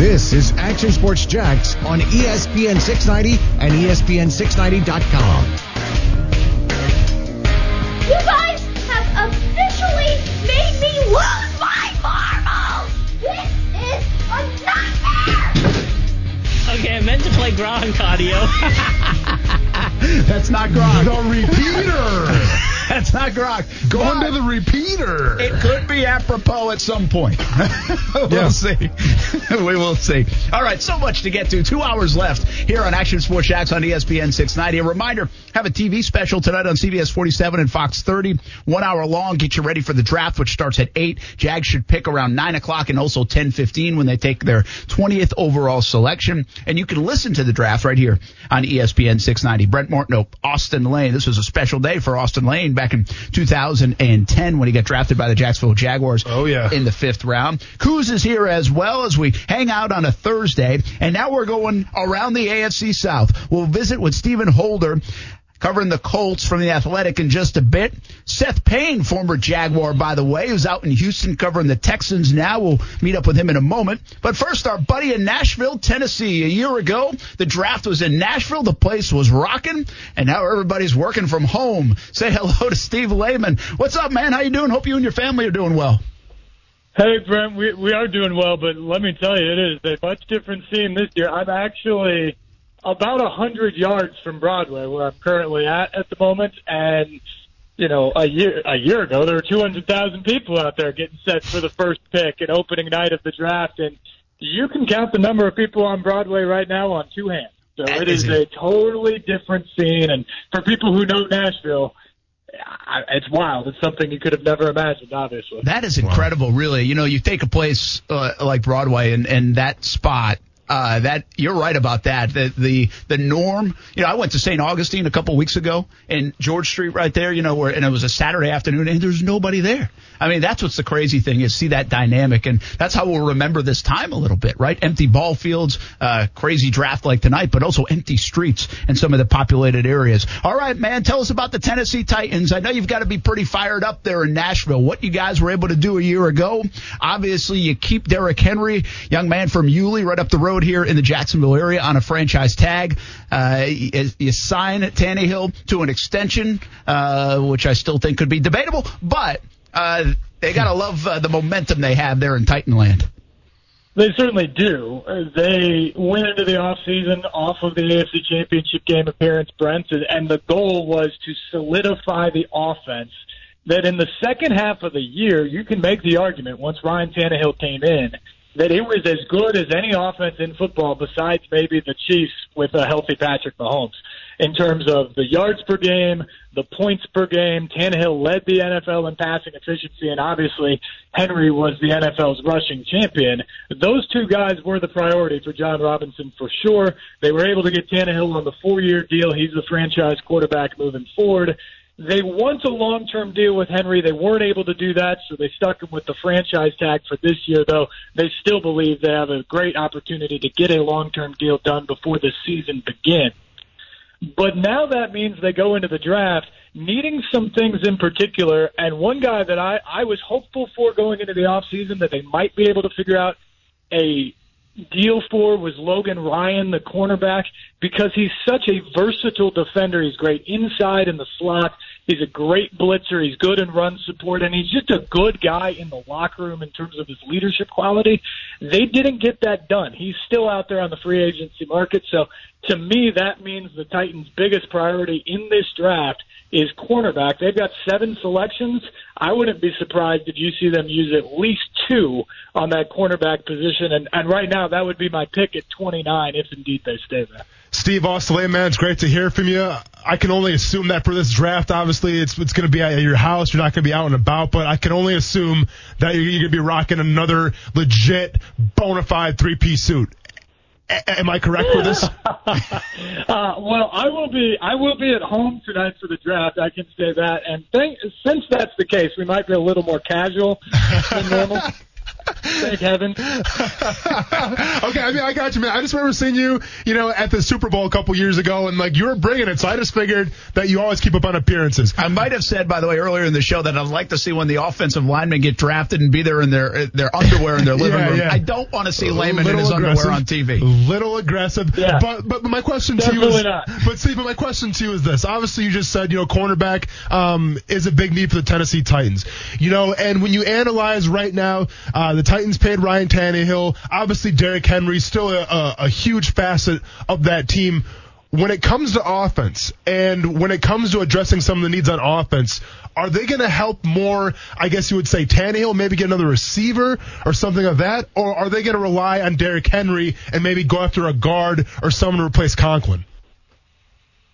This is Action Sports Jax on ESPN 690 and ESPN690.com. You guys have officially made me lose my marbles! This is a nightmare! Okay, I meant to play Gronk audio. That's not Gronk. The repeater. That's not Gronk. Going to the repeater. It could be apropos at some point. we'll Yeah. see. we will see. All right, so much to get to. Two hours left here on Action Sports Jax on ESPN 690. A reminder, have a TV special tonight on CBS 47 and Fox 30. One hour long. Get you ready for the draft, which starts at 8. Jags should pick around 9 o'clock and also 10.15 when they take their 20th overall selection. And you can listen to the draft right here on ESPN 690. Brent Martineau, Austin Lane. This was a special day for Austin Lane back in 2010 when he got drafted by the Jacksonville Jaguars Oh, yeah. in the fifth round. Kuz is here as well as we hang out on a Thursday. And now we're going around the AFC South. We'll visit with Stephen Holder. Covering the Colts from the Athletic in just a bit. Seth Payne, former Jaguar, by the way, who's out in Houston covering the Texans now. We'll meet up with him in a moment. But first, our buddy in Nashville, Tennessee. A year ago, the draft was in Nashville. The place was rocking, and now everybody's working from home. Say hello to Steve Layman. What's up, man? How you doing? Hope you and your family are doing well. Hey, Brent, we, we are doing well, but let me tell you, it is a much different scene this year. I'm actually about a hundred yards from Broadway, where I'm currently at at the moment, and you know, a year a year ago, there were 200,000 people out there getting set for the first pick and opening night of the draft, and you can count the number of people on Broadway right now on two hands. So That it is is a- a totally different scene, and for people who know Nashville, it's wild. It's something you could have never imagined, obviously. That is incredible, really. You know, you take a place uh, like Broadway and, and that spot. Uh, that you're right about that. The, the the norm. You know, I went to St. Augustine a couple weeks ago in George Street right there. You know, where and it was a Saturday afternoon and there's nobody there. I mean, that's what's the crazy thing is see that dynamic and that's how we'll remember this time a little bit, right? Empty ball fields, uh, crazy draft like tonight, but also empty streets in some of the populated areas. All right, man, tell us about the Tennessee Titans. I know you've got to be pretty fired up there in Nashville. What you guys were able to do a year ago. Obviously, you keep Derrick Henry, young man from Yulee, right up the road here in the Jacksonville area on a franchise tag. Uh, you, sign Tannehill to an extension, uh, which I still think could be debatable, but uh, they got to love uh, the momentum they have there in Titanland. They certainly do. Uh, They went into the off season off of the AFC Championship game appearance, Brent, and the goal was to solidify the offense. That in the second half of the year, you can make the argument once Ryan Tannehill came in that it was as good as any offense in football besides maybe the Chiefs with a healthy Patrick Mahomes in terms of the yards per game, the points per game. Tannehill led the NFL in passing efficiency, and obviously Henry was the NFL's rushing champion. Those two guys were the priority for Jon Robinson for sure. They were able to get Tannehill on the four-year deal. He's the franchise quarterback moving forward. They want a long term deal with Henry. They weren't able to do that, so they stuck him with the franchise tag for this year, though they still believe they have a great opportunity to get a long term deal done before the season begins. But now that means they go into the draft needing some things in particular, and one guy that I, I was hopeful for going into the offseason that they might be able to figure out a deal for was Logan Ryan, the cornerback, because he's such a versatile defender. He's great inside in the slot. He's a great blitzer. He's good in run support, and he's just a good guy in the locker room in terms of his leadership quality. They didn't get that done. He's still out there on the free agency market. So to me, that means the Titans' biggest priority in this draft is cornerback. They've got seven selections. I wouldn't be surprised if you see them use at least two on that cornerback position. And, and right now, that would be my pick at 29 if indeed they stay there. Steve Austin, man, it's great to hear from you. I can only assume that for this draft, obviously, it's it's going to be at your house. You're not going to be out and about, but I can only assume that you're, you're going to be rocking another legit, bona fide three piece suit. A- am I correct with this? Uh, well, I will be I will be at home tonight for the draft. I can say that. And since that's the case, we might be a little more casual than normal. Thank heaven. okay, I mean, I got you, man. I just remember seeing you, you know, at the Super Bowl a couple years ago, and like you were bringing it. So I just figured that you always keep up on appearances. I might have said, by the way, earlier in the show that I'd like to see when the offensive linemen get drafted and be there in their their underwear in their living Yeah, room. yeah. I don't want to see Layman in Little his underwear on TV. Little aggressive. Yeah. But, but my question to you is, not. but Steve, but my question to you is this. Obviously, you just said, you know, cornerback um, is a big need for the Tennessee Titans. You know, and when you analyze right now, uh, the Titans paid Ryan Tannehill. Obviously, Derrick Henry's still a, a, a huge facet of that team. When it comes to offense and when it comes to addressing some of the needs on offense, are they going to help more? I guess you would say Tannehill, maybe get another receiver or something of that, or are they going to rely on Derrick Henry and maybe go after a guard or someone to replace Conklin?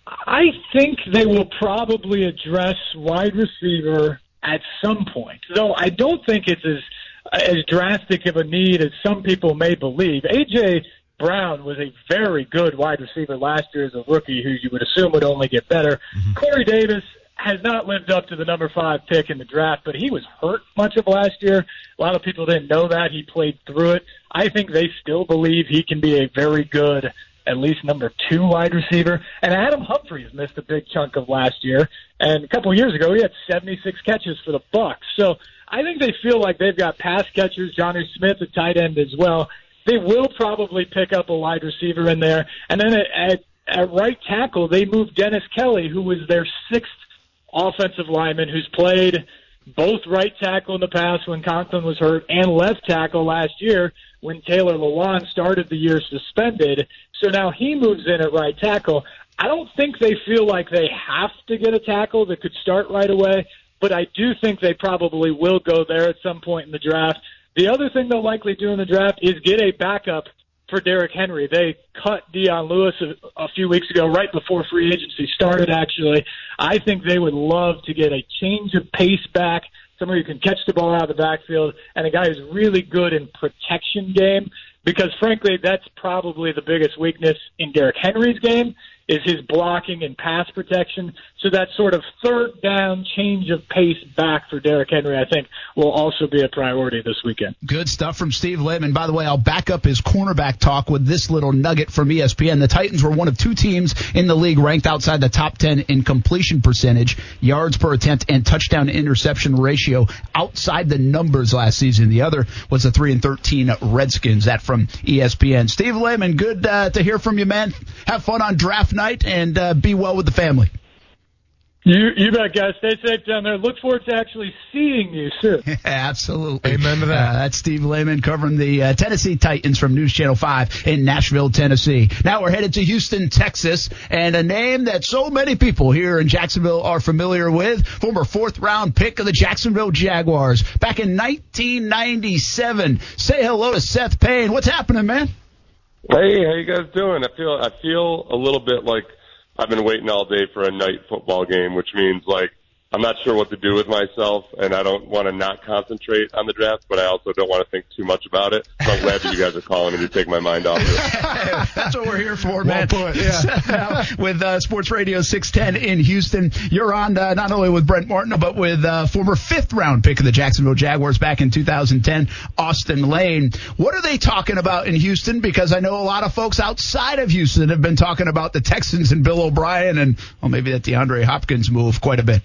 I think they will probably address wide receiver at some point, though I don't think it's as as drastic of a need as some people may believe. AJ Brown was a very good wide receiver last year as a rookie, who you would assume would only get better. Mm-hmm. Corey Davis has not lived up to the number five pick in the draft, but he was hurt much of last year. A lot of people didn't know that. He played through it. I think they still believe he can be a very good at least number two wide receiver. And Adam Humphries missed a big chunk of last year. And a couple years ago, he had 76 catches for the Bucs. So I think they feel like they've got pass catchers, Jonnu Smith, a tight end as well. They will probably pick up a wide receiver in there. And then at, at, at right tackle, they moved Dennis Kelly, who was their sixth offensive lineman, who's played both right tackle in the past when Conklin was hurt and left tackle last year when Taylor Lewan started the year suspended. So now he moves in at right tackle. I don't think they feel like they have to get a tackle that could start right away, but I do think they probably will go there at some point in the draft. The other thing they'll likely do in the draft is get a backup for Derrick Henry. They cut Dion Lewis a, a few weeks ago, right before free agency started, actually. I think they would love to get a change of pace back, somebody who can catch the ball out of the backfield, and a guy who's really good in protection game, because frankly, that's probably the biggest weakness in Derrick Henry's game is his blocking and pass protection. So that sort of third down change of pace back for Derrick Henry, I think, will also be a priority this weekend. Good stuff from Steve Layman. By the way, I'll back up his cornerback talk with this little nugget from ESPN. The Titans were one of two teams in the league ranked outside the top 10 in completion percentage, yards per attempt, and touchdown interception ratio outside the numbers last season. The other was the 3 and 13 Redskins. That from ESPN. Steve Layman, good uh, to hear from you, man. Have fun on draft night and uh, be well with the family. You, you bet, guys. Stay safe down there. Look forward to actually seeing you soon. Absolutely. Amen to that. Uh, that's Steve Layman covering the uh, Tennessee Titans from News Channel 5 in Nashville, Tennessee. Now we're headed to Houston, Texas, and a name that so many people here in Jacksonville are familiar with, former fourth round pick of the Jacksonville Jaguars back in 1997. Say hello to Seth Payne. What's happening, man? Hey, how you guys doing? I feel I feel a little bit like I've been waiting all day for a night football game, which means like I'm not sure what to do with myself, and I don't want to not concentrate on the draft, but I also don't want to think too much about it. So I'm glad that you guys are calling and you take my mind off it. That's what we're here for, man. put, yeah. with uh, Sports Radio 610 in Houston, you're on uh, not only with Brent Martin, but with uh, former fifth round pick of the Jacksonville Jaguars back in 2010, Austin Lane. What are they talking about in Houston? Because I know a lot of folks outside of Houston have been talking about the Texans and Bill O'Brien and, well, maybe that DeAndre Hopkins move quite a bit.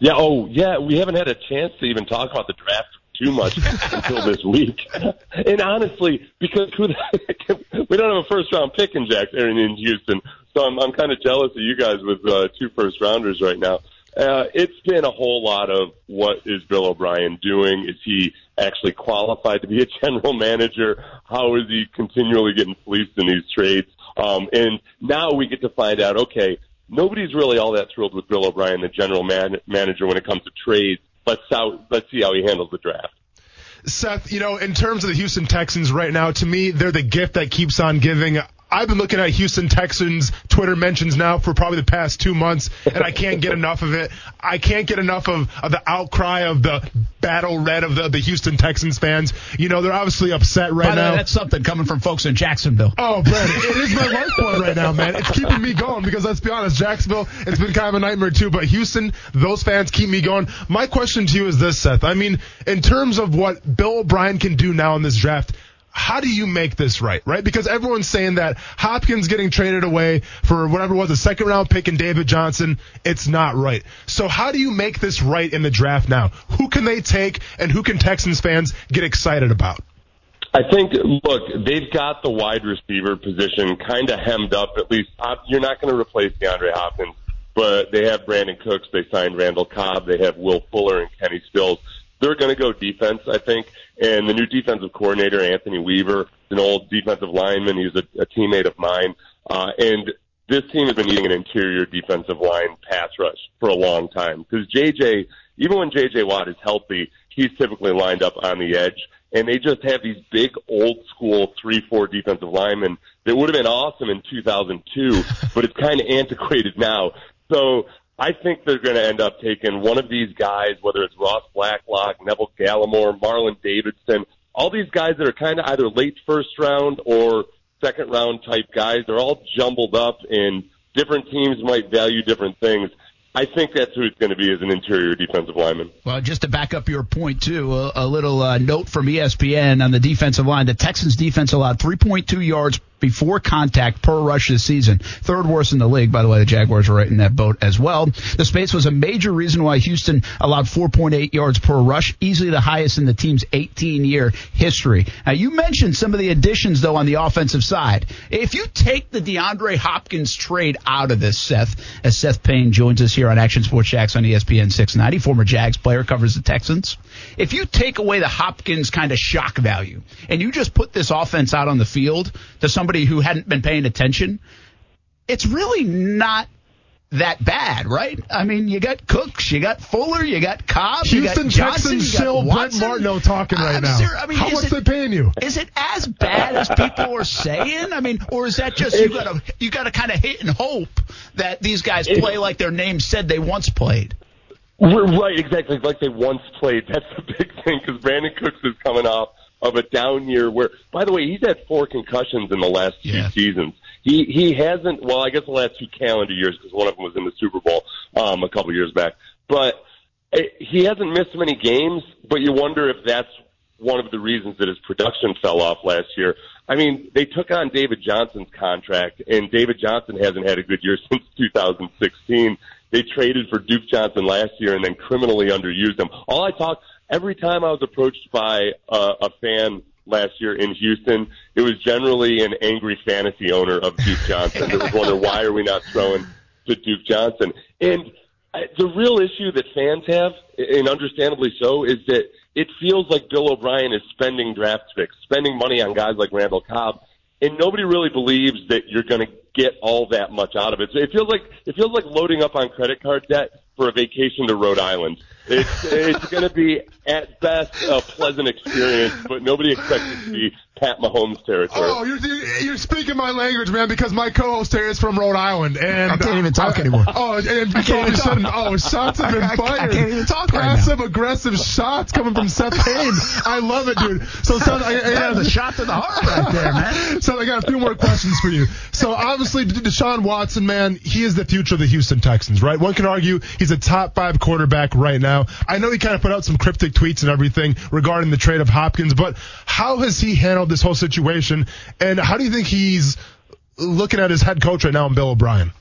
Yeah, oh yeah, we haven't had a chance to even talk about the draft too much until this week. And honestly, because who the, we don't have a first round pick in Jack in in Houston, so I'm I'm kind of jealous of you guys with uh, two first rounders right now. Uh, it's been a whole lot of what is Bill O'Brien doing? Is he actually qualified to be a general manager? How is he continually getting fleeced in these trades? Um, and now we get to find out, okay, nobody's really all that thrilled with Bill O'Brien, the general man- manager, when it comes to trades. How, let's see how he handles the draft. Seth, you know, in terms of the Houston Texans right now, to me, they're the gift that keeps on giving. I've been looking at Houston Texans Twitter mentions now for probably the past two months, and I can't get enough of it. I can't get enough of, of the outcry of the battle red of the, the Houston Texans fans. You know, they're obviously upset right By now. way, that's something coming from folks in Jacksonville. Oh, Brandon, it is my lifeblood right now, man. It's keeping me going because let's be honest, Jacksonville, it's been kind of a nightmare too, but Houston, those fans keep me going. My question to you is this, Seth. I mean, in terms of what Bill O'Brien can do now in this draft, how do you make this right, right? Because everyone's saying that Hopkins getting traded away for whatever was a second round pick in David Johnson, it's not right. So how do you make this right in the draft now? Who can they take and who can Texans fans get excited about? I think, look, they've got the wide receiver position kind of hemmed up. At least uh, you're not going to replace DeAndre Hopkins, but they have Brandin Cooks. They signed Randall Cobb. They have Will Fuller and Kenny Stills. They're going to go defense, I think. And the new defensive coordinator, Anthony Weaver, an old defensive lineman. He's a, a teammate of mine. Uh, and this team has been needing an interior defensive line pass rush for a long time because JJ, even when JJ Watt is healthy, he's typically lined up on the edge and they just have these big old school three four defensive linemen that would have been awesome in 2002, but it's kind of antiquated now. So I think they're going to end up taking one of these guys, whether it's Ross Blacklock, Neville Gallimore, Marlon Davidson, all these guys that are kind of either late first round or second round type guys. They're all jumbled up, and different teams might value different things. I think that's who it's going to be as an interior defensive lineman. Well, just to back up your point too, a, a little uh, note from ESPN on the defensive line: the Texans' defense allowed 3.2 yards before contact per rush this season. Third worst in the league, by the way. The Jaguars are right in that boat as well. The space was a major reason why Houston allowed 4.8 yards per rush, easily the highest in the team's 18 year history. Now, you mentioned some of the additions, though, on the offensive side. If you take the DeAndre Hopkins trade out of this, Seth, as Seth Payne joins us here on Action Sports Jax on ESPN 690, former Jags player, covers the Texans. If you take away the Hopkins kind of shock value and you just put this offense out on the field to somebody who hadn't been paying attention, it's really not that bad, right? I mean, you got Cooks, you got Fuller, you got Cobb, you got Houston Johnson, Texans you got shill Brent Watson. Martineau talking right I'm now. ser- I mean, How is much it- they paying you? Is it as bad as people are saying? I mean, or is that just you got to you got to kind of hit and hope that these guys play like their name said they once played? Right, exactly. Like they once played. That's the big thing because Brandin Cooks is coming off of a down year where, by the way, he's had four concussions in the last Yeah. two seasons. He he hasn't. Well, I guess the last two calendar years because one of them was in the Super Bowl um, a couple years back. But eh, he hasn't missed many games. But you wonder if that's one of the reasons that his production fell off last year. I mean, they took on David Johnson's contract, and David Johnson hasn't had a good year since 2016. They traded for Duke Johnson last year and then criminally underused him. All I talk every time I was approached by a, a fan last year in Houston, it was generally an angry fantasy owner of Duke Johnson that was wondering why are we not throwing to Duke Johnson? And uh, the real issue that fans have, and understandably so, is that it feels like Bill O'Brien is spending draft picks, spending money on guys like Randall Cobb, and nobody really believes that you're going to get all that much out of it. So it feels like it feels like loading up on credit card debt for a vacation to Rhode Island. It's it's going to be at best a pleasant experience, but nobody expects it to be Pat Mahomes territory. Oh, you're, you're you're speaking my language, man, because my co-host here is from Rhode Island, and I can't even talk I- anymore. Oh, and I can't all of even a sudden, talk. oh, shots have been I- I fired. can't even talk right now. Aggressive shots coming from Seth Payne. I love it, dude. So, Seth, I, I, That was a shot to the heart right there, man. So I got a few more questions for you. So obviously, Deshaun Watson, man, he is the future of the Houston Texans, right? One can argue he's a top five quarterback right now. I know he kind of put out some cryptic tweets and everything regarding the trade of Hopkins, but how has he handled this whole situation? And how do you think he's looking at his head coach right now, in Bill O'Brien?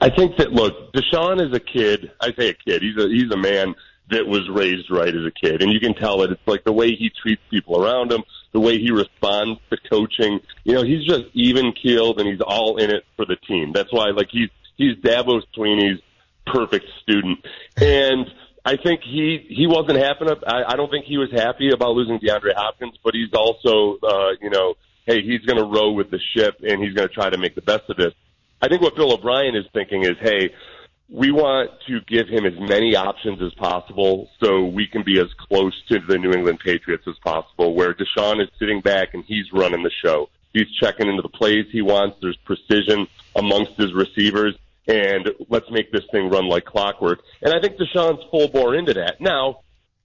I think that look, Deshaun is a kid. I say a kid. He's a he's a man that was raised right as a kid, and you can tell it. It's like the way he treats people around him, the way he responds to coaching. You know, he's just even keeled, and he's all in it for the team. That's why, like, he's he's Dabo Swinney's perfect student, and I think he he wasn't happy. I, I don't think he was happy about losing DeAndre Hopkins, but he's also, uh, you know, hey, he's going to row with the ship, and he's going to try to make the best of this. I think what Bill O'Brien is thinking is, hey, we want to give him as many options as possible so we can be as close to the New England Patriots as possible, where Deshaun is sitting back and he's running the show. He's checking into the plays he wants. There's precision amongst his receivers. And let's make this thing run like clockwork. And I think Deshaun's full bore into that. Now,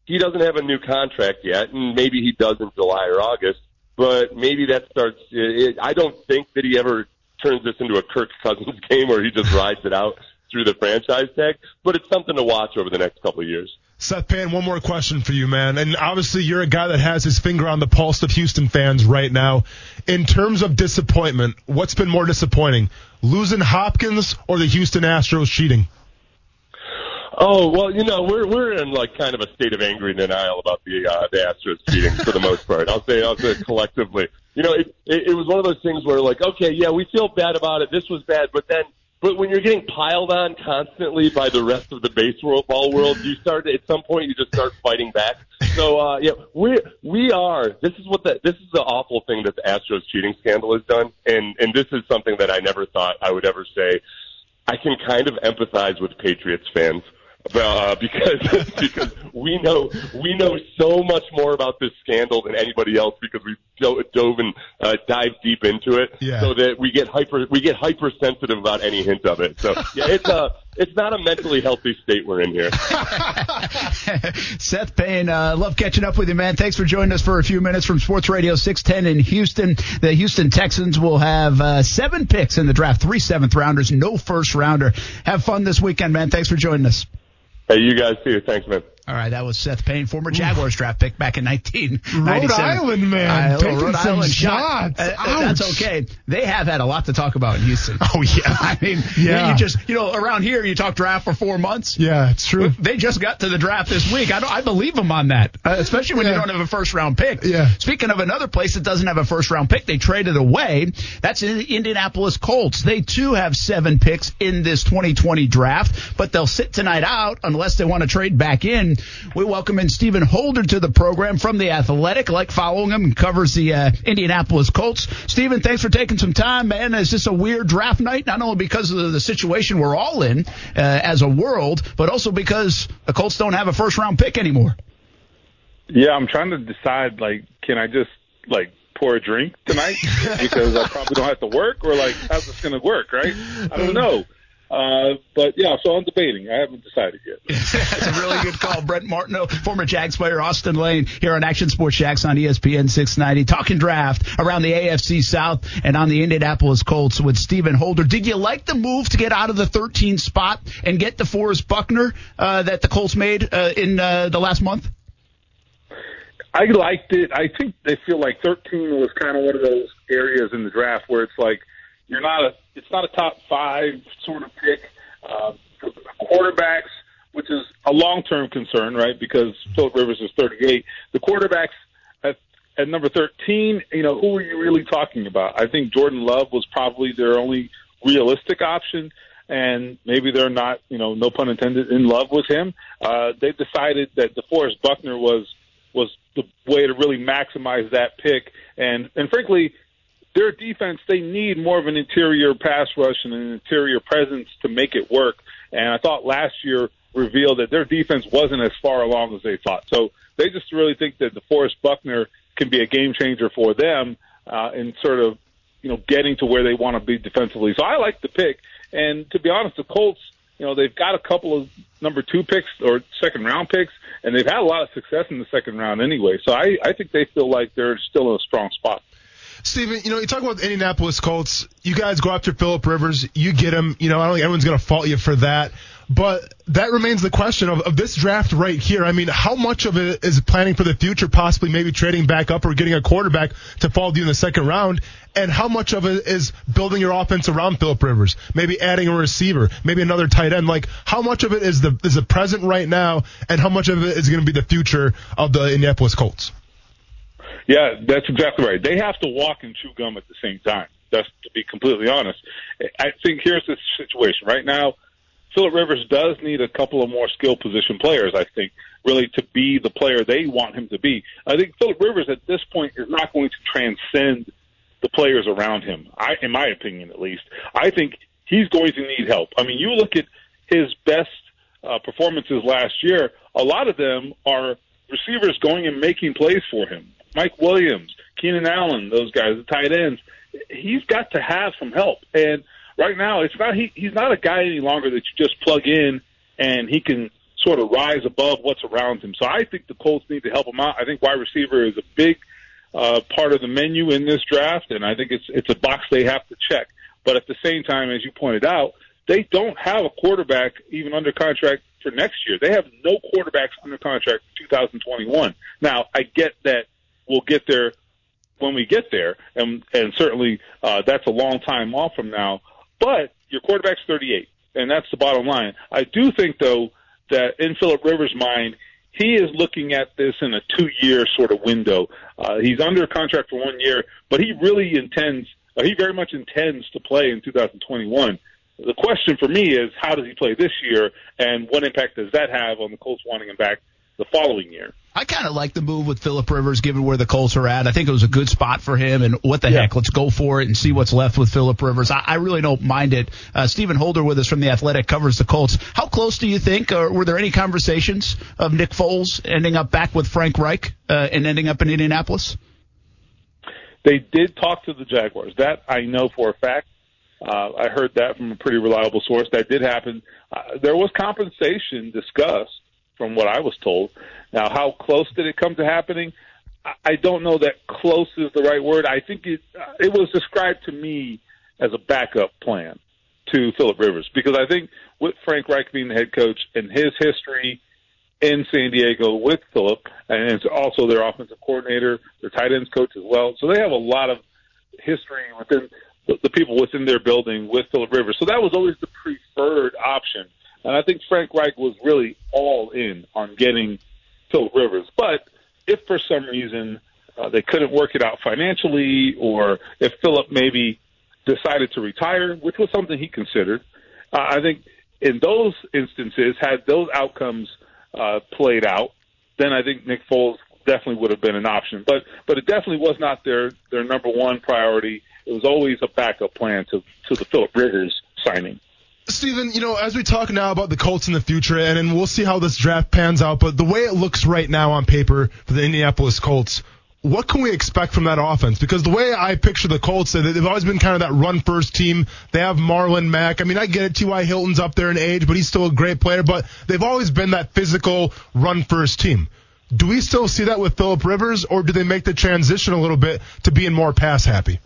he doesn't have a new contract yet, and maybe he does in July or August. But maybe that starts. It, I don't think that he ever turns this into a Kirk Cousins game where he just rides it out through the franchise tag. But it's something to watch over the next couple of years. Seth Payne, one more question for you, man. And obviously, you're a guy that has his finger on the pulse of Houston fans right now. In terms of disappointment, what's been more disappointing, losing Hopkins or the Houston Astros cheating? Oh well, you know we're we're in like kind of a state of angry denial about the uh, the Astros cheating for the most part. I'll say I'll say collectively. You know, it, it it was one of those things where like, okay, yeah, we feel bad about it. This was bad, but then but when you're getting piled on constantly by the rest of the baseball world, you start at some point you just start fighting back. So uh, yeah, we we are. This is what the this is the awful thing that the Astros cheating scandal has done, and and this is something that I never thought I would ever say. I can kind of empathize with Patriots fans uh, because because we know we know so much more about this scandal than anybody else because we dove and uh, dived deep into it, Yeah. so that we get hyper we get hypersensitive about any hint of it. So yeah, it's a it's not a mentally healthy state we're in here. Seth Payne, uh, love catching up with you, man. Thanks for joining us for a few minutes from Sports Radio 610 in Houston. The Houston Texans will have uh, seven picks in the draft, three seventh rounders, no first rounder. Have fun this weekend, man. Thanks for joining us. Hey, you guys too. Thanks, man. All right, that was Seth Payne, former Jaguars draft pick back in 1997. Rhode Island, man, Uh, taking some shot. shots. Uh, uh, that's okay. They have had a lot to talk about in Houston. Oh, yeah. I mean, Yeah. you just, you know, around here, you talk draft for four months. Yeah, it's true. They just got to the draft this week. I don't, I believe them on that, uh, especially when you don't have a first round pick. Yeah. Speaking of another place that doesn't have a first round pick, they traded away. That's the Indianapolis Colts. They too have seven picks in this 2020 draft, but they'll sit tonight out unless they want to trade back in. We welcome in Stephen Holder to the program from the Athletic. Like following him, He covers the uh, Indianapolis Colts. Stephen, thanks for taking some time, man. Is this a weird draft night? Not only because of the situation we're all in uh, as a world, but also because the Colts don't have a first round pick anymore. Yeah, I'm trying to decide like, can I just like pour a drink tonight because I probably don't have to work, or like how's this going to work, right? I don't know. Uh, but yeah, so I'm debating. I haven't decided yet. That's a really good call. Brent Martineau, former Jags player, Austin Lane, here on Action Sports Jax on ESPN 690, talking draft around the AFC South and on the Indianapolis Colts with Stephen Holder. Did you like the move to get out of the 13 spot and get the DeForest Buckner uh, that the Colts made uh, in uh, the last month? I liked it. I think they feel like 13 was kind of one of those areas in the draft where it's like you're not a, it's not a top five sort of pick. Uh, quarterbacks, which is a long-term concern, right? Because Philip Rivers is 38. The quarterbacks at, at number 13, you know, who are you really talking about? I think Jordan Love was probably their only realistic option. And maybe they're not, you know, no pun intended, in love with him. Uh, they decided that DeForest Buckner was was the way to really maximize that pick. And and frankly, their defense they need more of an interior pass rush and an interior presence to make it work. And I thought last year revealed that their defense wasn't as far along as they thought. So they just really think that DeForest Buckner can be a game changer for them uh, in sort of you know getting to where they want to be defensively. So I like the pick. And to be honest, the Colts you know, they've got a couple of number two picks or second round picks, and they've had a lot of success in the second round anyway. So I, I think they feel like they're still in a strong spot. Steven, you know, you talk about the Indianapolis Colts. You guys go after Philip Rivers. You get him. You know, I don't think anyone's going to fault you for that. But that remains the question of, of this draft right here. I mean, how much of it is planning for the future, possibly maybe trading back up or getting a quarterback to follow you in the second round? And how much of it is building your offense around Philip Rivers? Maybe adding a receiver, maybe another tight end. Like, how much of it is the is the present right now, and how much of it is going to be the future of the Indianapolis Colts? Yeah, that's exactly right. They have to walk and chew gum at the same time. That's to be completely honest. I think here's the situation right now. Philip Rivers does need a couple of more skill position players, I think, really to be the player they want him to be. I think Philip Rivers at this point is not going to transcend the players around him. I, in my opinion, at least, I think he's going to need help. I mean, you look at his best uh, performances last year. A lot of them are receivers going and making plays for him. Mike Williams, Keenan Allen, those guys, the tight ends. He's got to have some help. And right now, it's not he, he's not a guy any longer that you just plug in and he can sort of rise above what's around him. So I think the Colts need to help him out. I think wide receiver is a big uh, part of the menu in this draft, and I think it's it's a box they have to check. But at the same time, as you pointed out, they don't have a quarterback even under contract for next year. They have no quarterbacks under contract for 2021. Now, I get that we'll get there when we get there, and and certainly uh, that's a long time off from now. But your quarterback's 38, and that's the bottom line. I do think though that in Philip Rivers' mind, he is looking at this in a two-year sort of window. Uh, he's under contract for one year, but he really intends, uh, he very much intends to play in 2021. The question for me is, how does he play this year, and what impact does that have on the Colts wanting him back the following year? I kind of like the move with Philip Rivers, given where the Colts are at. I think it was a good spot for him. And what the Yeah. heck, let's go for it and see what's left with Philip Rivers. I, I really don't mind it. Uh, Stephen Holder with us from the Athletic covers the Colts. How close do you think, or were there any conversations of Nick Foles ending up back with Frank Reich uh, and ending up in Indianapolis? They did talk to the Jaguars. That I know for a fact. Uh, I heard that from a pretty reliable source. That did happen. Uh, there was compensation discussed, from what I was told. Now, how close did it come to happening? I, don't know that close is the right word. I think it uh, it was described to me as a backup plan to Philip Rivers because I think with Frank Reich being the head coach and his history in San Diego with Philip, and it's also their offensive coordinator, their tight ends coach as well. So they have a lot of history within the, the people within their building with Philip Rivers. So that was always the preferred option. And I think Frank Reich was really all in on getting Philip Rivers. But if for some reason uh, they couldn't work it out financially, or if Philip maybe decided to retire, which was something he considered, uh, I think in those instances, had those outcomes uh, played out, then I think Nick Foles definitely would have been an option. But but it definitely was not their their number one priority. It was always a backup plan to to the Philip Rivers signing. Steven, you know, as we talk now about the Colts in the future, and, and we'll see how this draft pans out, but the way it looks right now on paper for the Indianapolis Colts, what can we expect from that offense? Because the way I picture the Colts, they- they've always been kind of that run first team. They have Marlon Mack. I mean, I get it. T.Y. Hilton's up there in age, but he's still a great player, but they've always been that physical run first team. Do we still see that with Philip Rivers, or do they make the transition a little bit to being more pass happy?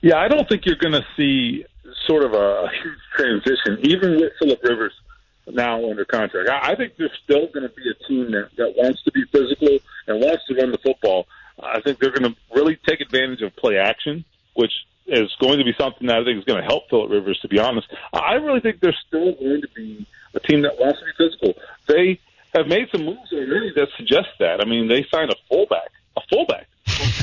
Yeah, I don't think you're going to see sort of a huge transition, even with Philip Rivers now under contract. I, I think there's still going to be a team that, that wants to be physical and wants to run the football. I think they're going to really take advantage of play action, which is going to be something that I think is going to help Philip Rivers. To be honest, I really think there's still going to be a team that wants to be physical. They have made some moves already that suggest that. I mean, they signed a fullback, a fullback.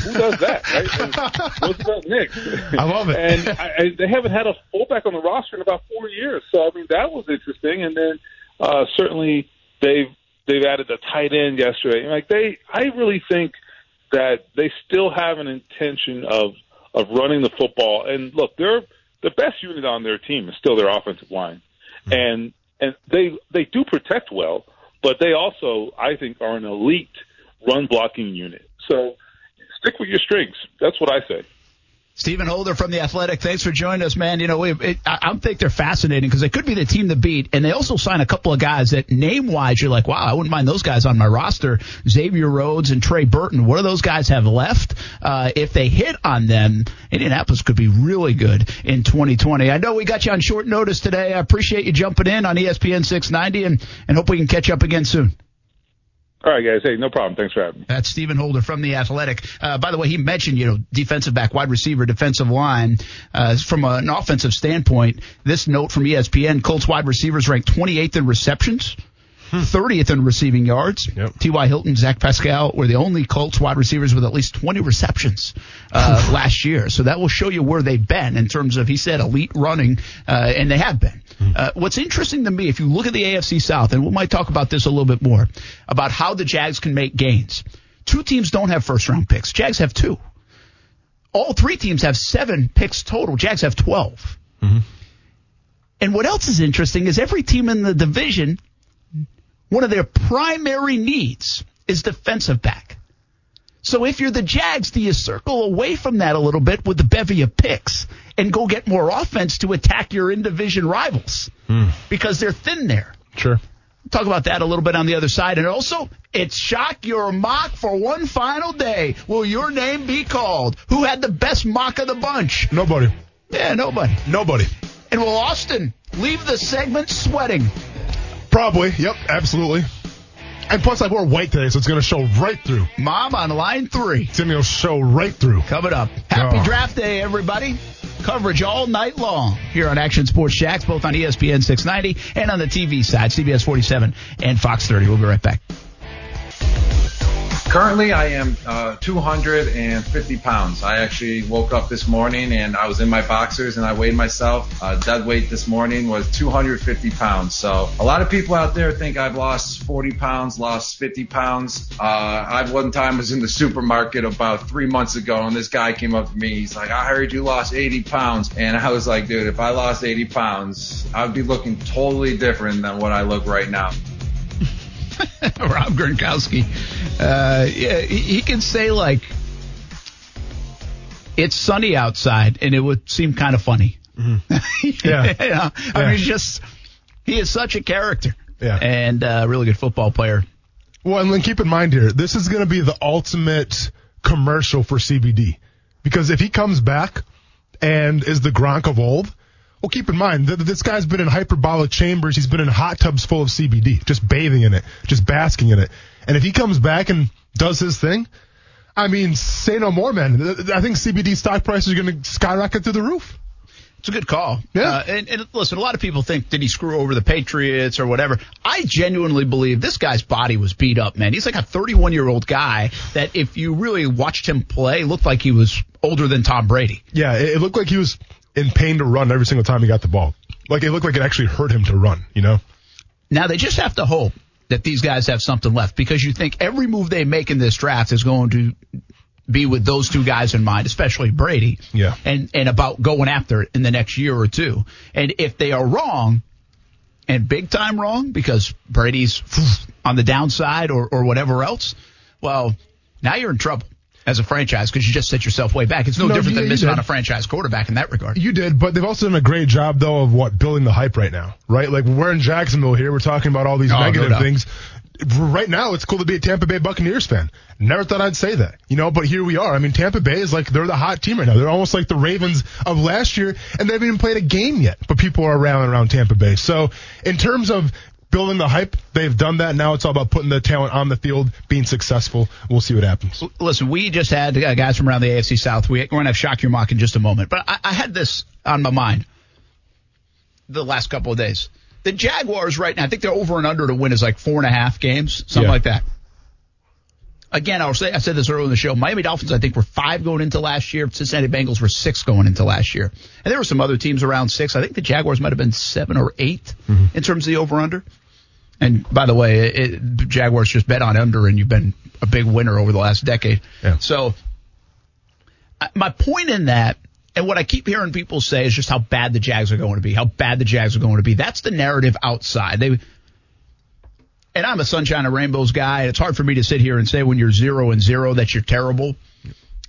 Who does that, right? And Roosevelt Nix. I love it. And I, I, they haven't had a fullback on the roster in about four years. So I mean, that was interesting. And then uh, certainly they've they've added a tight end yesterday. And like they, I really think that they still have an intention of of running the football. And look, they're the best unit on their team is still their offensive line, and and they they do protect well, but they also I think are an elite run blocking unit. So stick with your strengths. That's what I say. Stephen Holder from the Athletic, thanks for joining us, man. You know, it, I, I think they're fascinating because they could be the team to beat, and they also sign a couple of guys that name wise you're like, wow, I wouldn't mind those guys on my roster. Xavier Rhodes and Trey Burton. What do those guys have left? Uh, if they hit on them, Indianapolis could be really good in 2020. I know we got you on short notice today. I appreciate you jumping in on ESPN 690, and and hope we can catch up again soon. All right, guys. Hey, no problem. Thanks for having me. That's Stephen Holder from the Athletic. Uh, by the way, he mentioned, you know, defensive back, wide receiver, defensive line. Uh, from an offensive standpoint, this note from ESPN: Colts wide receivers ranked 28th in receptions. 30th in receiving yards. Yep. T.Y. Hilton, Zach Pascal were the only Colts wide receivers with at least 20 receptions uh, last year. So that will show you where they've been in terms of, he said, elite running, uh, and they have been. Uh, what's interesting to me, if you look at the AFC South, and we might talk about this a little bit more, about how the Jags can make gains. Two teams don't have first round picks. Jags have two. All three teams have seven picks total. Jags have 12. And what else is interesting is every team in the division, one of their primary needs is defensive back. So if you're the Jags, do you circle away from that a little bit with the bevy of picks and go get more offense to attack your in division rivals hmm. because they're thin there? Sure. Talk about that a little bit on the other side. And also, it's shock your mock for one final day. Will your name be called? Who had the best mock of the bunch? Nobody. Yeah, nobody. Nobody. And will Austin leave the segment sweating? Probably. Yep. Absolutely. And plus, I wore white today, so it's going to show right through. Mom on line three. It's going to show right through. Coming up. Happy Oh. draft day, everybody. Coverage all night long here on Action Sports Jax, both on ESPN 690 and on the TV side, CBS 47 and Fox 30. We'll be right back. Currently, I am uh, 250 pounds. I actually woke up this morning and I was in my boxers and I weighed myself. Uh, dead weight this morning was 250 pounds. So a lot of people out there think I've lost 40 pounds, lost 50 pounds. Uh, I one time was in the supermarket about three months ago and this guy came up to me. He's like, I heard you lost 80 pounds. And I was like, dude, if I lost 80 pounds, I'd be looking totally different than what I look right now. Rob Gronkowski. Uh, yeah, he, he can say like, "It's sunny outside," and it would seem kind of funny. Yeah. You know? I mean, he's just he is such a character. Yeah. and uh, really good football player. Well, and then keep in mind here, this is going to be the ultimate commercial for CBD. Because if he comes back and is the Gronk of old, well, keep in mind that this guy's been in hyperbolic chambers. He's been in hot tubs full of CBD, just bathing in it, just basking in it. And if he comes back and does his thing, I mean, say no more, man. I think CBD stock prices are going to skyrocket through the roof. It's a good call. Yeah. Uh, and, and listen, a lot of people think, did he screw over the Patriots or whatever? I genuinely believe this guy's body was beat up, man. He's like a 31 year old guy that if you really watched him play, looked like he was older than Tom Brady. Yeah, it looked like he was in pain to run every single time he got the ball. Like it looked like it actually hurt him to run, you know? Now they just have to hope that these guys have something left because you think every move they make in this draft is going to be with those two guys in mind, especially Brady. Yeah. And and about going after it in the next year or two. And if they are wrong, and big time wrong because Brady's on the downside or, or whatever else, well, now you're in trouble as a franchise because you just set yourself way back. It's no, No, different you- than missing on a franchise quarterback in that regard. You did, but they've also done a great job though of what building the hype right now, right? Like we're in Jacksonville here, we're talking about all these Oh, negative doubt. things. Right now, it's cool to be a Tampa Bay Buccaneers fan. Never thought I'd say that, you know, but here we are. I mean, Tampa Bay is like they're the hot team right now. They're almost like the Ravens of last year, and they haven't even played a game yet. But people are rallying around Tampa Bay. So, in terms of building the hype, they've done that. Now it's all about putting the talent on the field, being successful. We'll see what happens. Listen, we just had uh, guys from around the AFC South. We, we're going to have Shock Your Mock in just a moment. But I, I had this on my mind the last couple of days. The Jaguars right now, I think they're over and under to win is like four and a half games, something Yeah. like that. Again, I'll say I said this earlier in the show. Miami Dolphins, I think, were five going into last year. Cincinnati Bengals were six going into last year, and there were some other teams around six. I think the Jaguars might have been seven or 8 in terms of the over under. And by the way, it, Jaguars just bet on under, and you've been a big winner over the last decade. Yeah. So, my point in that, and what I keep hearing people say is just how bad the Jags are going to be, how bad the Jags are going to be. That's the narrative outside. They, and I'm a sunshine and rainbows guy. and It's hard for me to sit here and say when you're zero and zero that you're terrible.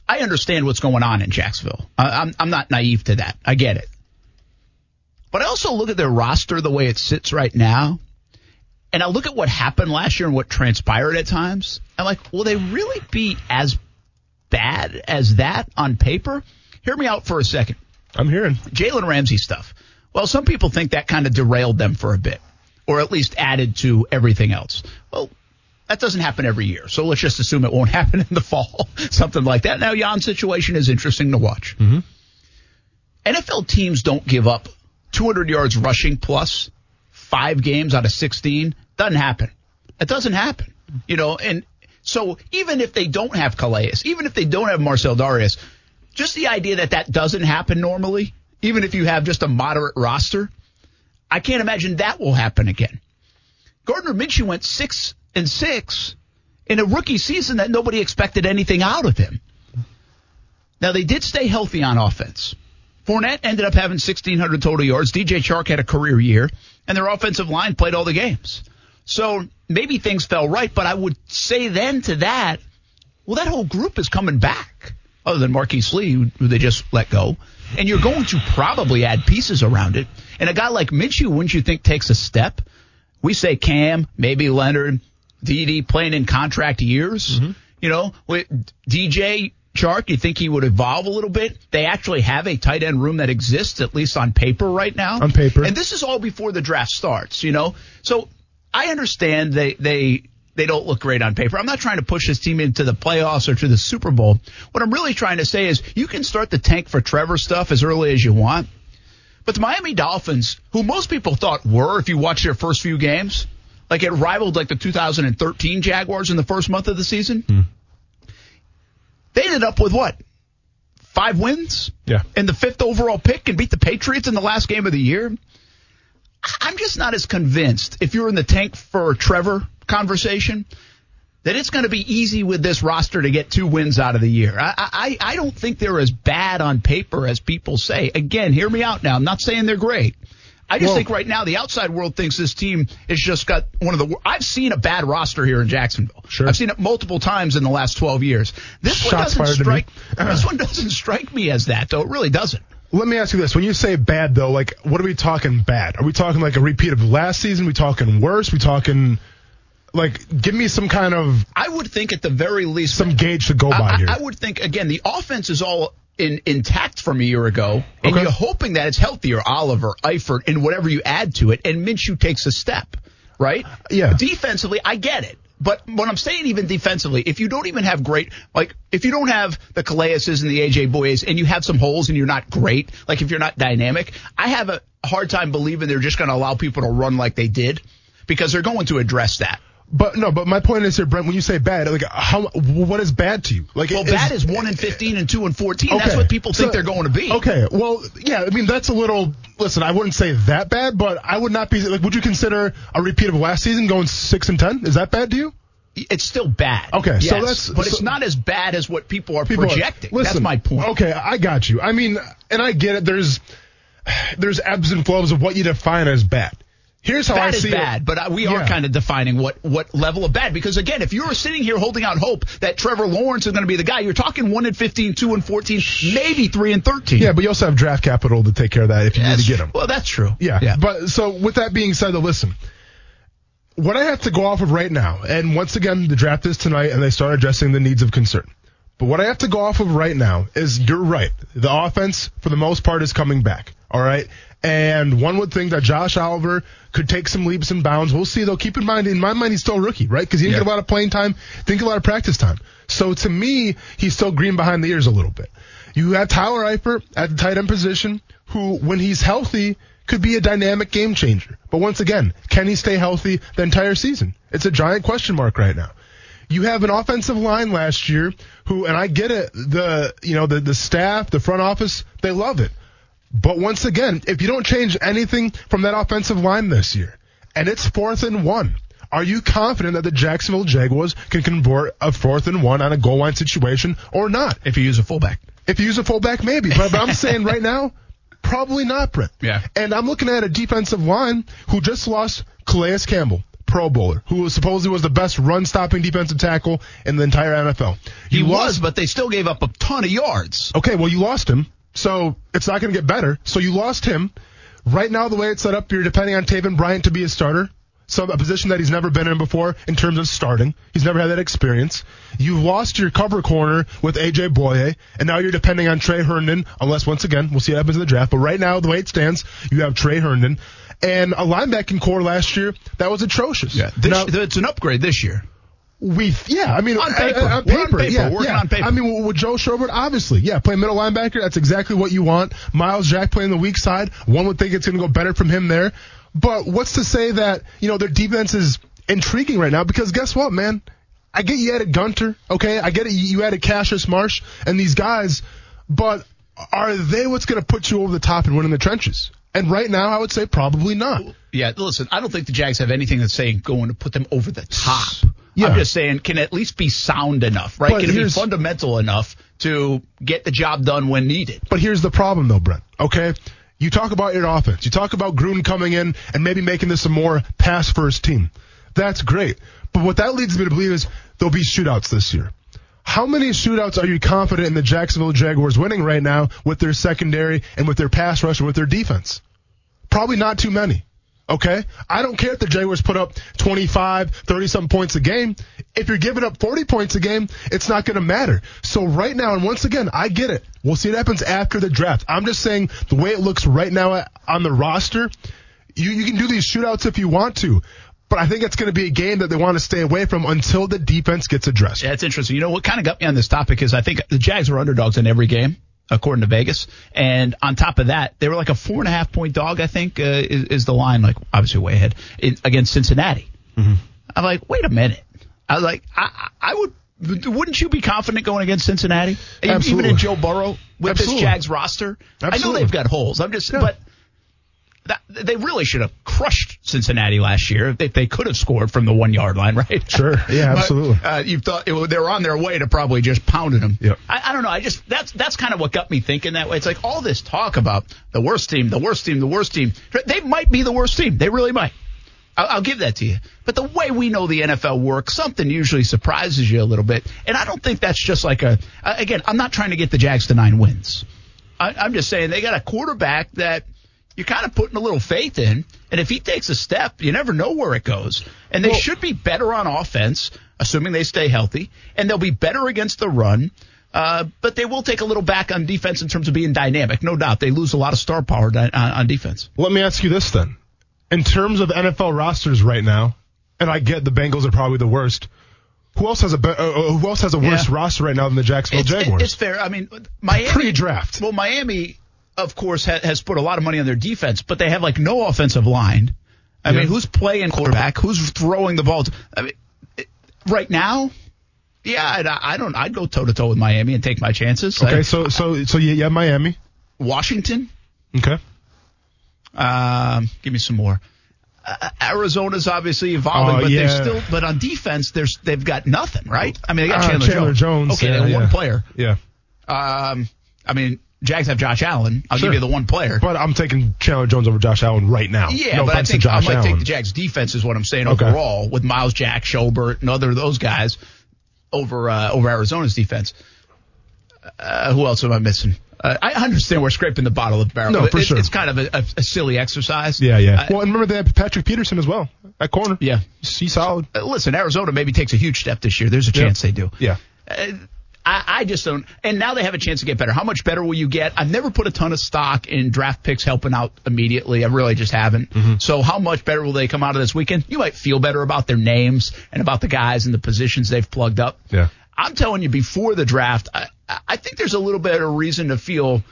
I understand what's going on in Jacksonville. I, I'm I'm not naive to that. I get it. But I also look at their roster the way it sits right now, and I look at what happened last year and what transpired at times. I'm like, will they really be as bad as that on paper? Hear me out for a second. I'm hearing. Jalen Ramsey stuff. Well, some people think that kind of derailed them for a bit, or at least added to everything else. Well, that doesn't happen every year, so let's just assume it won't happen in the fall, something like that. Now, Jan's situation is interesting to watch. Mm-hmm. NFL teams don't give up 200 yards rushing plus five games out of 16. Doesn't happen. It doesn't happen. You know, and so even if they don't have Calais, even if they don't have Marcell Dareus, just the idea that that doesn't happen normally, even if you have just a moderate roster, I can't imagine that will happen again. Gardner Minshew went six and six in a rookie season that nobody expected anything out of him. Now they did stay healthy on offense. Fournette ended up having 1,600 total yards. DJ Chark had a career year, and their offensive line played all the games. So maybe things fell right, but I would say then to that, Well, that whole group is coming back, other than Marquise Lee, who, they just let go. And you're going to probably add pieces around it. And a guy like Minshew, wouldn't you think takes a step? We say Cam, maybe Leonard, DD playing in contract years. Mm-hmm. You know, with DJ Chark, you think he would evolve a little bit? They actually have a tight end room that exists, at least on paper right now. On paper. And this is all before the draft starts, you know? So I understand they, they, they don't look great on paper. I'm not trying to push this team into the playoffs or to the Super Bowl. What I'm really trying to say is you can start the tank for Trevor stuff as early as you want. But the Miami Dolphins, who most people thought were, if you watch their first few games, like it rivaled like the 2013 Jaguars in the first month of the season. Hmm. They ended up with what? Five wins? Yeah. And the fifth overall pick and beat the Patriots in the last game of the year. I'm just not as convinced if you're in the tank for Trevor conversation that it's going to be easy with this roster to get two wins out of the year. I, I, I don't think they're as bad on paper as people say. Again, hear me out now. I'm not saying they're great. I just think right now the outside world thinks this team has just got one of the. I've seen a bad roster here in Jacksonville. Sure. I've seen it multiple times in the last 12 years. This one doesn't fired to me. strike. this one doesn't strike me as that, though. It really doesn't. Let me ask you this: When you say bad, though, like what are we talking bad? Are we talking like a repeat of last season? we talking worse? we talking like give me some kind of I would think at the very least some gauge to go by I, here. I would think again the offense is all in, intact from a year ago, and Okay. you're hoping that it's healthier. Oliver, Eifert, and whatever you add to it, and Minshew takes a step, right? Yeah. Defensively, I get it. But what I'm saying, even defensively, if you don't even have great, like, if you don't have the Calaises and the AJ Bouyes and you have some holes and you're not great, like if you're not dynamic, I have a hard time believing they're just going to allow people to run like they did because they're going to address that. But no, but my point is here, Brent. When you say bad, like how what is bad to you? Like Well, is- bad is 1 and 15 and 2 and 14. That's what people think So- they're going to be. Okay, well, yeah, I mean that's a little. Listen, I wouldn't say that bad, but I would not be like. Would you consider a repeat of last season going six and ten? Is that bad to you? It's still bad. Okay, so Yes, that's- but it's not as bad as what people are People are- projecting. listen, That's my point. Okay, I got you. I mean, and I get it. There's there's ebbs and flows of what you define as bad. Here's how I Bad is see bad, it. but we are Yeah. kind of defining what, what level of bad. Because again, if you're sitting here holding out hope that Trevor Lawrence is going to be the guy, you're talking 1 and 15, 2 and 14, maybe 3 and 13. Yeah, but you also have draft capital to take care of that if you need to get him. Well, that's true. Yeah. But so with that being said, though, listen, what I have to go off of right now, and once again, the draft is tonight, and they start addressing the needs of concern. But what I have to go off of right now is you're right. The offense, for the most part, is coming back. All right. And one would think that Josh Oliver could take some leaps and bounds. We'll see, though. Keep in mind, in my mind, he's still a rookie, right? Because he didn't Yeah. get a lot of playing time, didn't get a lot of practice time. So to me, he's still green behind the ears a little bit. You have Tyler Eifert at the tight end position, who, when he's healthy, could be a dynamic game changer. But once again, can he stay healthy the entire season? It's a giant question mark right now. You have an offensive line last year who, and I get it, the, you know, the, the staff, the front office, they love it. But once again, if you don't change anything from that offensive line this year, and it's fourth and one, are you confident that the Jacksonville Jaguars can convert a fourth and one on a goal line situation or not? If you use a fullback. If you use a fullback, maybe. But, but I'm saying right now, probably not, Brent. Yeah. And I'm looking at a defensive line who just lost Calais Campbell, Pro Bowler, who was supposedly was the best run-stopping defensive tackle in the entire NFL. He You was, but they still gave up a ton of yards. Okay, well, you lost him, so it's not going to get better. So you lost him. Right now, the way it's set up, you're depending on Taven Bryan to be a starter. So a position that he's never been in before in terms of starting. He's never had that experience. You've lost your cover corner with AJ Bouye, and now you're depending on Tre Herndon, unless once again, we'll see what happens in the draft. But right now, the way it stands, you have Tre Herndon. And a linebacking core last year, that was atrocious. Yeah. This, Now- it's an upgrade this year. We, yeah, I mean, On paper. uh, uh, We're on paper. yeah, Working yeah. on paper. I mean, with Joe Schobert, obviously, yeah, playing middle linebacker, that's exactly what you want. Myles Jack playing the weak side, one would think it's going to go better from him there. But what's to say that you know their defense is intriguing right now? Because guess what, man, I get you added Gunter, okay, I get it, you added Cassius Marsh and these guys, but are they what's going to put you over the top and win in the trenches? And right now, I would say probably not. Yeah, listen, I don't think the Jags have anything that's saying going to put them over the top. Yeah. I'm just saying, can at least be sound enough, right? But can it be fundamental enough to get the job done when needed? But here's the problem, though, Brent. Okay, you talk about your offense. You talk about Gruden coming in and maybe making this a more pass-first team. That's great. But what that leads me to believe is there'll be shootouts this year. How many shootouts are you confident in the Jacksonville Jaguars winning right now with their secondary and with their pass rush and with their defense? Probably not too many. Okay? I don't care if the Jaguars put up 25, 30 some points a game. If you're giving up 40 points a game, it's not going to matter. So right now, and once again, I get it. We'll see what happens after the draft. I'm just saying the way it looks right now on the roster, you, you can do these shootouts if you want to. But I think it's going to be a game that they want to stay away from until the defense gets addressed. Yeah, it's interesting. You know what kind of got me on this topic is I think the Jags are underdogs in every game according to Vegas. And on top of that, they were like a four and a half point dog, I think, uh, is, is, the line, like obviously way ahead in, against Cincinnati. Mm-hmm. I'm like, wait a minute. I was like, I, I would, wouldn't you be confident going against Cincinnati? Absolutely. Even in Joe Burrow with Absolutely. this Jags roster? Absolutely. I know they've got holes. I'm just, yeah. but that, they really should have crushed Cincinnati last year if they, they, could have scored from the one yard line, right? Sure. Yeah, but, absolutely. Uh, you thought it, they were on their way to probably just pounding them. Yep. I, I, don't know. I just that's that's kind of what got me thinking that way. It's like all this talk about the worst team, the worst team, the worst team. They might be the worst team. They really might. I'll, I'll give that to you. But the way we know the NFL works, something usually surprises you a little bit. And I don't think that's just like a. Again, I'm not trying to get the Jags to nine wins. I, I'm just saying they got a quarterback that you're kind of putting a little faith in. And if he takes a step, you never know where it goes. And they well, should be better on offense, assuming they stay healthy, and they'll be better against the run. Uh, but they will take a little back on defense in terms of being dynamic. No doubt. They lose a lot of star power di- on, on defense. Let me ask you this then. In terms of NFL rosters right now, and I get the Bengals are probably the worst. Who else has a be- uh, who else has a worse Yeah. roster right now than the Jacksonville It's, Jaguars? it's fair. I mean, Miami. Pre-draft. Well, Miami, of course, ha- has put a lot of money on their defense, but they have like no offensive line. I Yeah. mean, who's playing quarterback? Who's throwing the ball? I mean, it- right now, yeah, I'd, I don't. I'd go toe to toe with Miami and take my chances. okay, I- so so so yeah, yeah, Miami. Washington. Okay. Um, give me some more. Uh, Arizona's obviously evolving, Oh, but yeah. they're still. But on defense, there's they've got nothing, right? I mean, they got Ah, Chandler, Chandler Jones, Okay, they have yeah. one player. Yeah. Um, I mean, Jags have Josh Allen. I'll Sure. give you the one player. But I'm taking Chandler Jones over Josh Allen right now. Yeah, no but I think to I might Allen. take the Jags defense is what I'm saying Okay. overall with Myles Jack, Schobert, and other those guys over uh, over Arizona's defense. Uh, who else am I missing? Uh, I understand we're scraping the bottom of the barrel. No, for It- sure. It's kind of a, a, a silly exercise. Yeah, yeah. Uh, well, and remember they have Patrick Peterson as well at corner. yeah. He's solid. Uh, listen, Arizona maybe takes a huge step this year. There's a chance they do. Yeah. I, I just don't. And now they have a chance to get better. How much better will you get? I've never put a ton of stock in draft picks helping out immediately. I really just haven't. Mm-hmm. So how much better will they come out of this weekend? You might feel better about their names and about the guys and the positions they've plugged up. Yeah. I'm telling you, before the draft, I, I think there's a little bit of reason to feel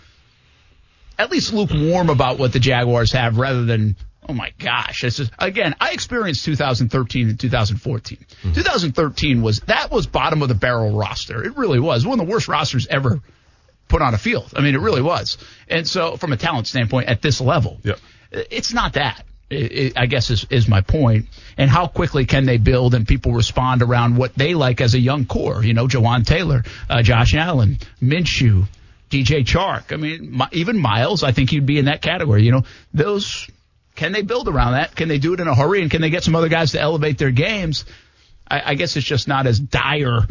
at least lukewarm about what the Jaguars have rather than, oh my gosh. This is, again, I experienced 2013 and 2014. 2013 was, that was bottom of the barrel roster. It really was. One of the worst rosters ever put on a field. I mean, it really was. And so from a talent standpoint at this level, Yep. it's not that. It, it, I guess is, is my point. And how quickly can they build and people respond around what they like as a young core? You know, Jawaan Taylor, uh, Josh Allen, Minshew, DJ Chark. I mean, my, even Myles. I think he'd be in that category. You know, those can they build around that? Can they do it in a hurry? And can they get some other guys to elevate their games? I, I guess it's just not as dire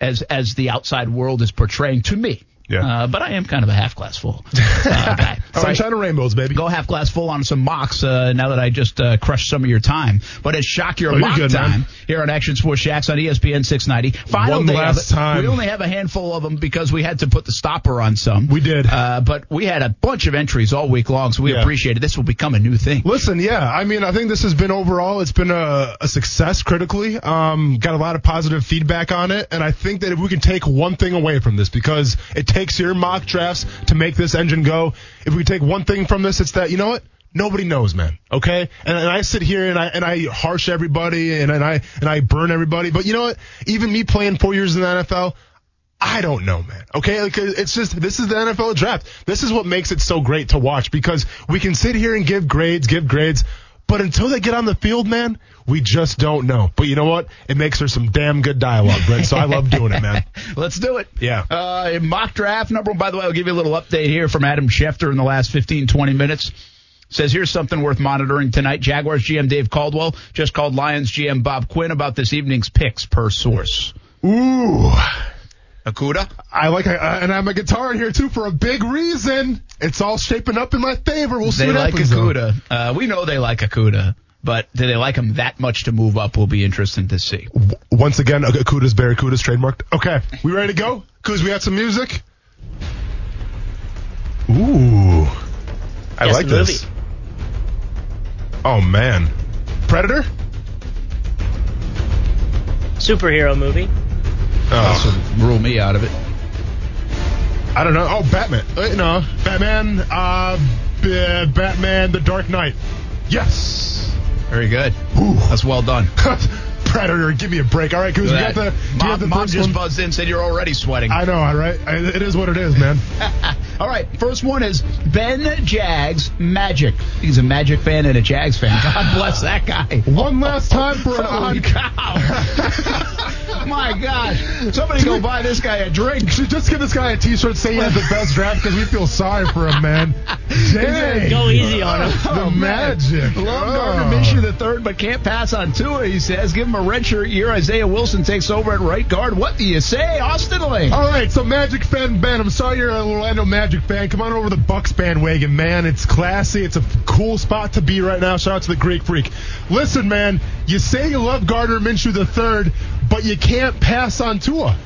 as as the outside world is portraying to me. Yeah. Uh, but I am kind of a half glass full uh, guy. Right. Sunshine and rainbows, baby. Go half glass full on some mocks uh, now that I just uh, crushed some of your time. But it's shock your Oh, mock good, man. time here on Action Sports Jax on ESPN 690. Final One day last time. We only have a handful of them because we had to put the stopper on some. We did. Uh, but we had a bunch of entries all week long, so we Yeah. appreciate it. This will become a new thing. Listen, yeah, I mean, I think this has been overall, it's been a, a success critically. Um, got a lot of positive feedback on it, and I think that if we can take one thing away from this, because it takes your mock drafts to make this engine go. If we take one thing from this, it's that you know what. Nobody knows, man. Okay, and, and I sit here and I and I harsh everybody and, and I and I burn everybody. But you know what? Even me playing four years in the NFL, I don't know, man. Okay, like, it's just this is the NFL draft. This is what makes it so great to watch because we can sit here and give grades, give grades, but until they get on the field, man, we just don't know. But you know what? It makes for some damn good dialogue, Brent. So I love doing it, man. Let's do it. Yeah. Uh, in mock draft number one, by the way, I'll give you a little update here from Adam Schefter in the last 15, 20 minutes. Says here's something worth monitoring tonight. Jaguars GM Dave Caldwell just called Lions GM Bob Quinn about this evening's picks per source. Ooh. Okudah. I like, uh, and I'm a guitar in here too for a big reason. It's all shaping up in my favor. We'll see They what like happens. though. Okudah. Uh, we know they like Okudah, but do they like him that much to move up? Will be interesting to see. W- Once again, Okudah's Barracuda's trademarked. Okay, we ready to go? Kuz, we got some music. Ooh, I Guess like this. movie. Oh man, Predator. Superhero movie. Oh, So rule me out of it. I don't know. Oh, Batman. Uh, no, Batman. Uh, B- Batman: The Dark Knight. Yes. Very good. Ooh. That's well done. Predator. Give me a break. All right, Kuz, we got the. Mom, the Mom just one? buzzed in, said you're already sweating. I know, all right. It is what it is, man. All right, first one is Ben Jags Magic. He's a Magic fan and a Jags fan. God bless that guy. One last time for an odd. cow. My God. Somebody go buy this guy a drink. Should just give this guy a T-shirt saying he has the best draft because we feel sorry for him, man. Dang. Go easy on him. The Oh, magic. Love Oh. Gardner Minshew the third, but can't pass on Tua. He says, give him a redshirt year. Isaiah Wilson takes over at right guard. What do you say, Austin Lane? All right, so Magic fan Ben, I'm sorry you're a Orlando Magic fan. Come on over the Bucks bandwagon, man. It's classy. It's a cool spot to be right now. Shout out to the Greek Freak. Listen, man, you say you love Gardner Minshew the third, but you can't pass on Tua.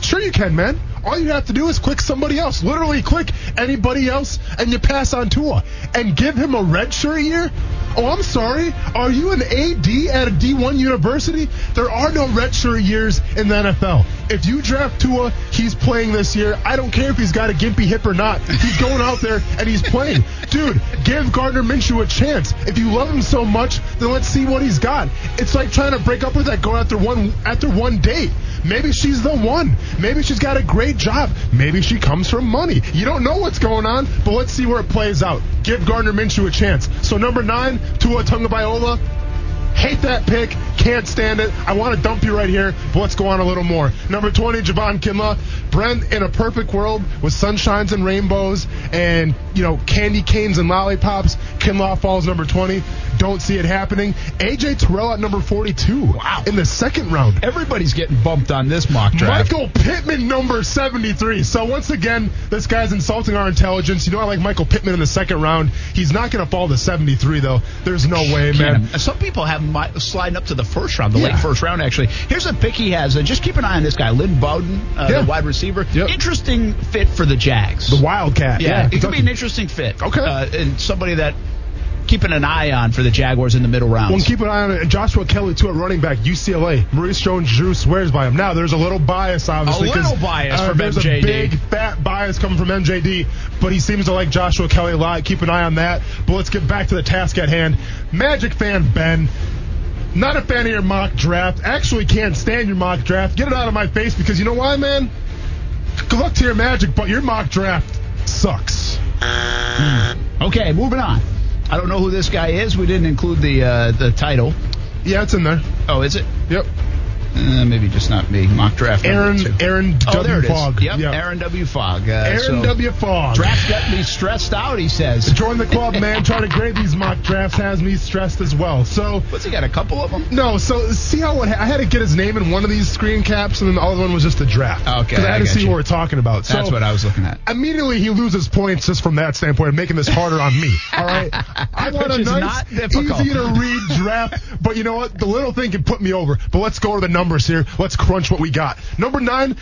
Sure you can, man. All you have to do is click somebody else. Literally click anybody else, and you pass on Tua. And give him a red shirt year? Oh, I'm sorry. Are you an AD at a D1 university? There are no red shirt years in the NFL. If you draft Tua, he's playing this year. I don't care if he's got a gimpy hip or not. He's going out there and he's playing. Dude, give Gardner Minshew a chance. If you love him so much, then let's see what he's got. It's like trying to break up with that girl after one after one date. Maybe she's the one. Maybe she's got a great job. Maybe she comes from money. You don't know what's going on, but let's see where it plays out. Give Gardner Minshew a chance. So number nine, Tua Tagovailoa. Hate that pick. Can't stand it. I want to dump you right here, but let's go on a little more. Number 20, Javon Kinlaw. Brent, in a perfect world with sunshines and rainbows and, you know, candy canes and lollipops, Kinlaw falls number 20. Don't see it happening. AJ Terrell at number 42. Wow. In the second round. Everybody's getting bumped on this mock draft. Michael Pittman, number 73. So once again, this guy's insulting our intelligence. You know, I like Michael Pittman in the second round. He's not going to fall to 73, though. There's no way, man. Some people have him sliding up to the first round, the Yeah. late first round, actually. Here's a pick he has. Uh, just keep an eye on this guy, Lynn Bowden, uh, Yeah. the wide receiver. Yep. Interesting fit for the Jags. The Wildcat. yeah, it could be an interesting fit. Okay. Uh, and somebody that keeping an eye on for the Jaguars in the middle rounds. Well, keep an eye on Joshua Kelly, too, at running back, UCLA. Maurice Jones-Drew swears by him. Now, there's a little bias, obviously. A little bias from there's MJD. a big, fat bias coming from MJD, but he seems to like Joshua Kelly a lot. Keep an eye on that. But let's get back to the task at hand. Magic fan Ben. Not a fan of your mock draft. Actually, can't stand your mock draft. Get it out of my face because you know why, man? Good luck to your Magic, but your mock draft sucks. okay, moving on. I don't know who this guy is. We didn't include the uh, the title. Yeah, it's in there. Oh, is it? Yep. Uh, maybe just not me. Mock draft. number Aaron. Aaron Oh, W. there it is. Fogg. Yep, Yeah. Aaron W. Fogg. Uh, Aaron so W. Fogg. Draft got me stressed out. He says. Join the club, man. Trying to grade these mock drafts has me stressed as well. So, What's he got? A couple of them. no, so see how it, I had to get his name in one of these screen caps, and then the other one was just the draft. Okay, 'Cause I had I to see you. what we're talking about. So That's what I was looking at. Immediately, he loses points just from that standpoint of making this harder on me. All right, I want a nice, not easy to read draft, but you know what? The little thing can put me over. But let's go to the numbers here. Let's crunch what we got. Number nine,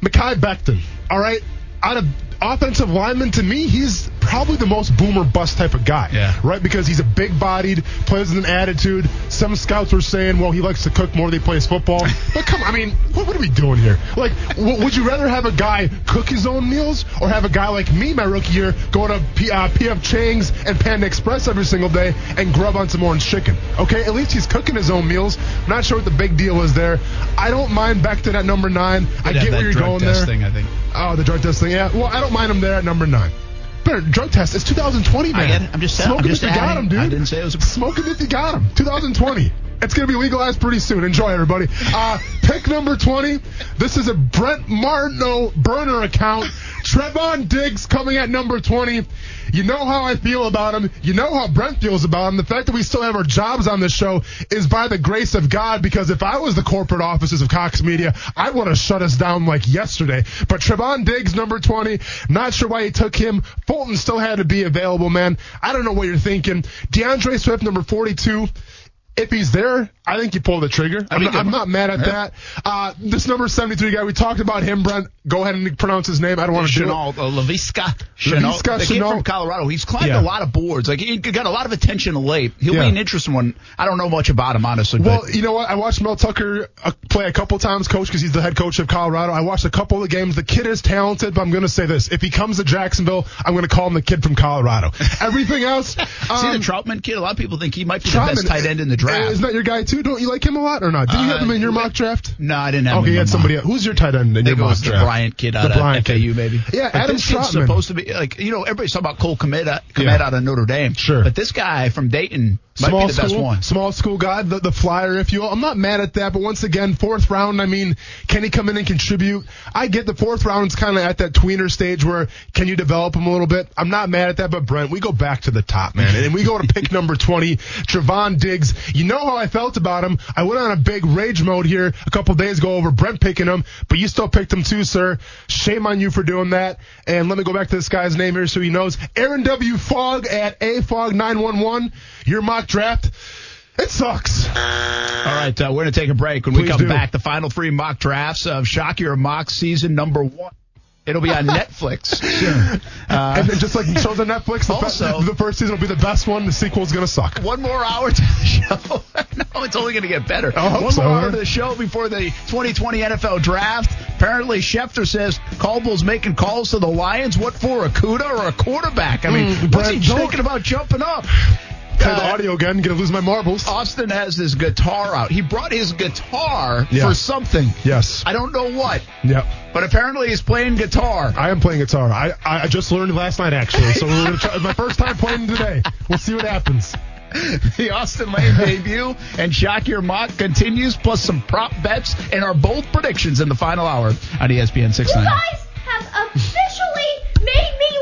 Mekhi Becton. All right, out of offensive lineman to me, he's probably the most boomer bust type of guy. Yeah. Right? Because he's a big bodied, plays with an attitude. Some scouts were saying, well, he likes to cook more than he plays football. but come on, I mean, what, what are we doing here? Like, w- would you rather have a guy cook his own meals or have a guy like me my rookie year go to P- uh, PF Chang's and Panda Express every single day and grub on some orange chicken? Okay, at least he's cooking his own meals. I'm not sure what the big deal is there. I don't mind Becton at number nine. I get where you're going there. Thing, I think. Oh, the drug test thing. Yeah. Well, I don't mind him there at number nine. Better drug test. It's 2020, man. I get it. I'm just saying- Smoke I'm just if you got him, dude. I didn't say it was a- Smoke if you got him. 2020. It's going to be legalized pretty soon. Enjoy, everybody. Uh, pick number 20. This is a Brent Martineau burner account. Trevon Diggs coming at number 20. You know how I feel about him. You know how Brent feels about him. The fact that we still have our jobs on this show is by the grace of God because if I was the corporate offices of Cox Media, I'd want to shut us down like yesterday. But Trevon Diggs, number 20, not sure why he took him. Fulton still had to be available, man. I don't know what you're thinking. D'Andre Swift, number 42 if he's there, I think you pull the trigger. I'm, not, I'm not, mad at yeah. that. Uh, this number 73 guy, we talked about him, Brent. Go ahead and pronounce his name. I don't want to do it. Uh, Laviska Shenault. The kid from Colorado. He's climbed yeah. a lot of boards. Like he got a lot of attention late. He'll yeah. be an interesting one. I don't know much about him, honestly. Well, but. you know what? I watched Mel Tucker uh, play a couple times, coach, because he's the head coach of Colorado. I watched a couple of the games. The kid is talented, but I'm going to say this. If he comes to Jacksonville, I'm going to call him the kid from Colorado. Everything else. Um, See the Trautman kid? A lot of people think he might be Trautman, the best tight end in the draft. Isn't that your guy, too? Don't you like him a lot or not? Did you have him in your uh, mock draft? No, I didn't have okay, him. you had somebody else. Who's your tight end in your mock draft? The Bryant kid out the Bryant of FAU, maybe. Yeah, but Adam this kid's supposed to be like you know everybody's talking about Cole Kmet, Kmet yeah. out of Notre Dame. Sure, but this guy from Dayton might small be the school, best one. Small school guy, the, the flyer, if you will. I'm not mad at that, but once again, fourth round. I mean, can he come in and contribute? I get the fourth round's kind of at that tweener stage where can you develop him a little bit? I'm not mad at that, but Brent, we go back to the top, man, and we go to pick number 20, Trevon Diggs. You know how I felt about him. I went on a big rage mode here a couple days ago over Brent picking him, but you still picked him too, sir. Shame on you for doing that. And let me go back to this guy's name here so he knows. Aaron W. Fogg at AFog911. Your mock draft. It sucks. All right, uh, we're going to take a break. When Please we come do. back, the final three mock drafts of Shock Your Mock season number one. It'll be on Netflix. Sure. Uh, and just like shows on Netflix, the, also, be- the first season will be the best one. The sequel's going to suck. One more hour to the show. no, it's only going to get better. one so, more hour to the show before the 2020 NFL Draft. Apparently, Schefter says Caldwell's making calls to the Lions. What for, Okudah or a quarterback? I mean, Mm, what's he thinking about jumping up? Play the uh, audio again. Gonna lose my marbles. Austin has his guitar out. He brought his guitar Yeah. for something. Yes. I don't know what, Yep. but apparently he's playing guitar. I am playing guitar. I, I just learned last night actually, so we're gonna try, my first time playing today. We'll see what happens. the Austin Lane debut and Shock Your Mock continues, plus some prop bets and our bold predictions in the final hour on ESPN You guys have officially made me lose my marbles!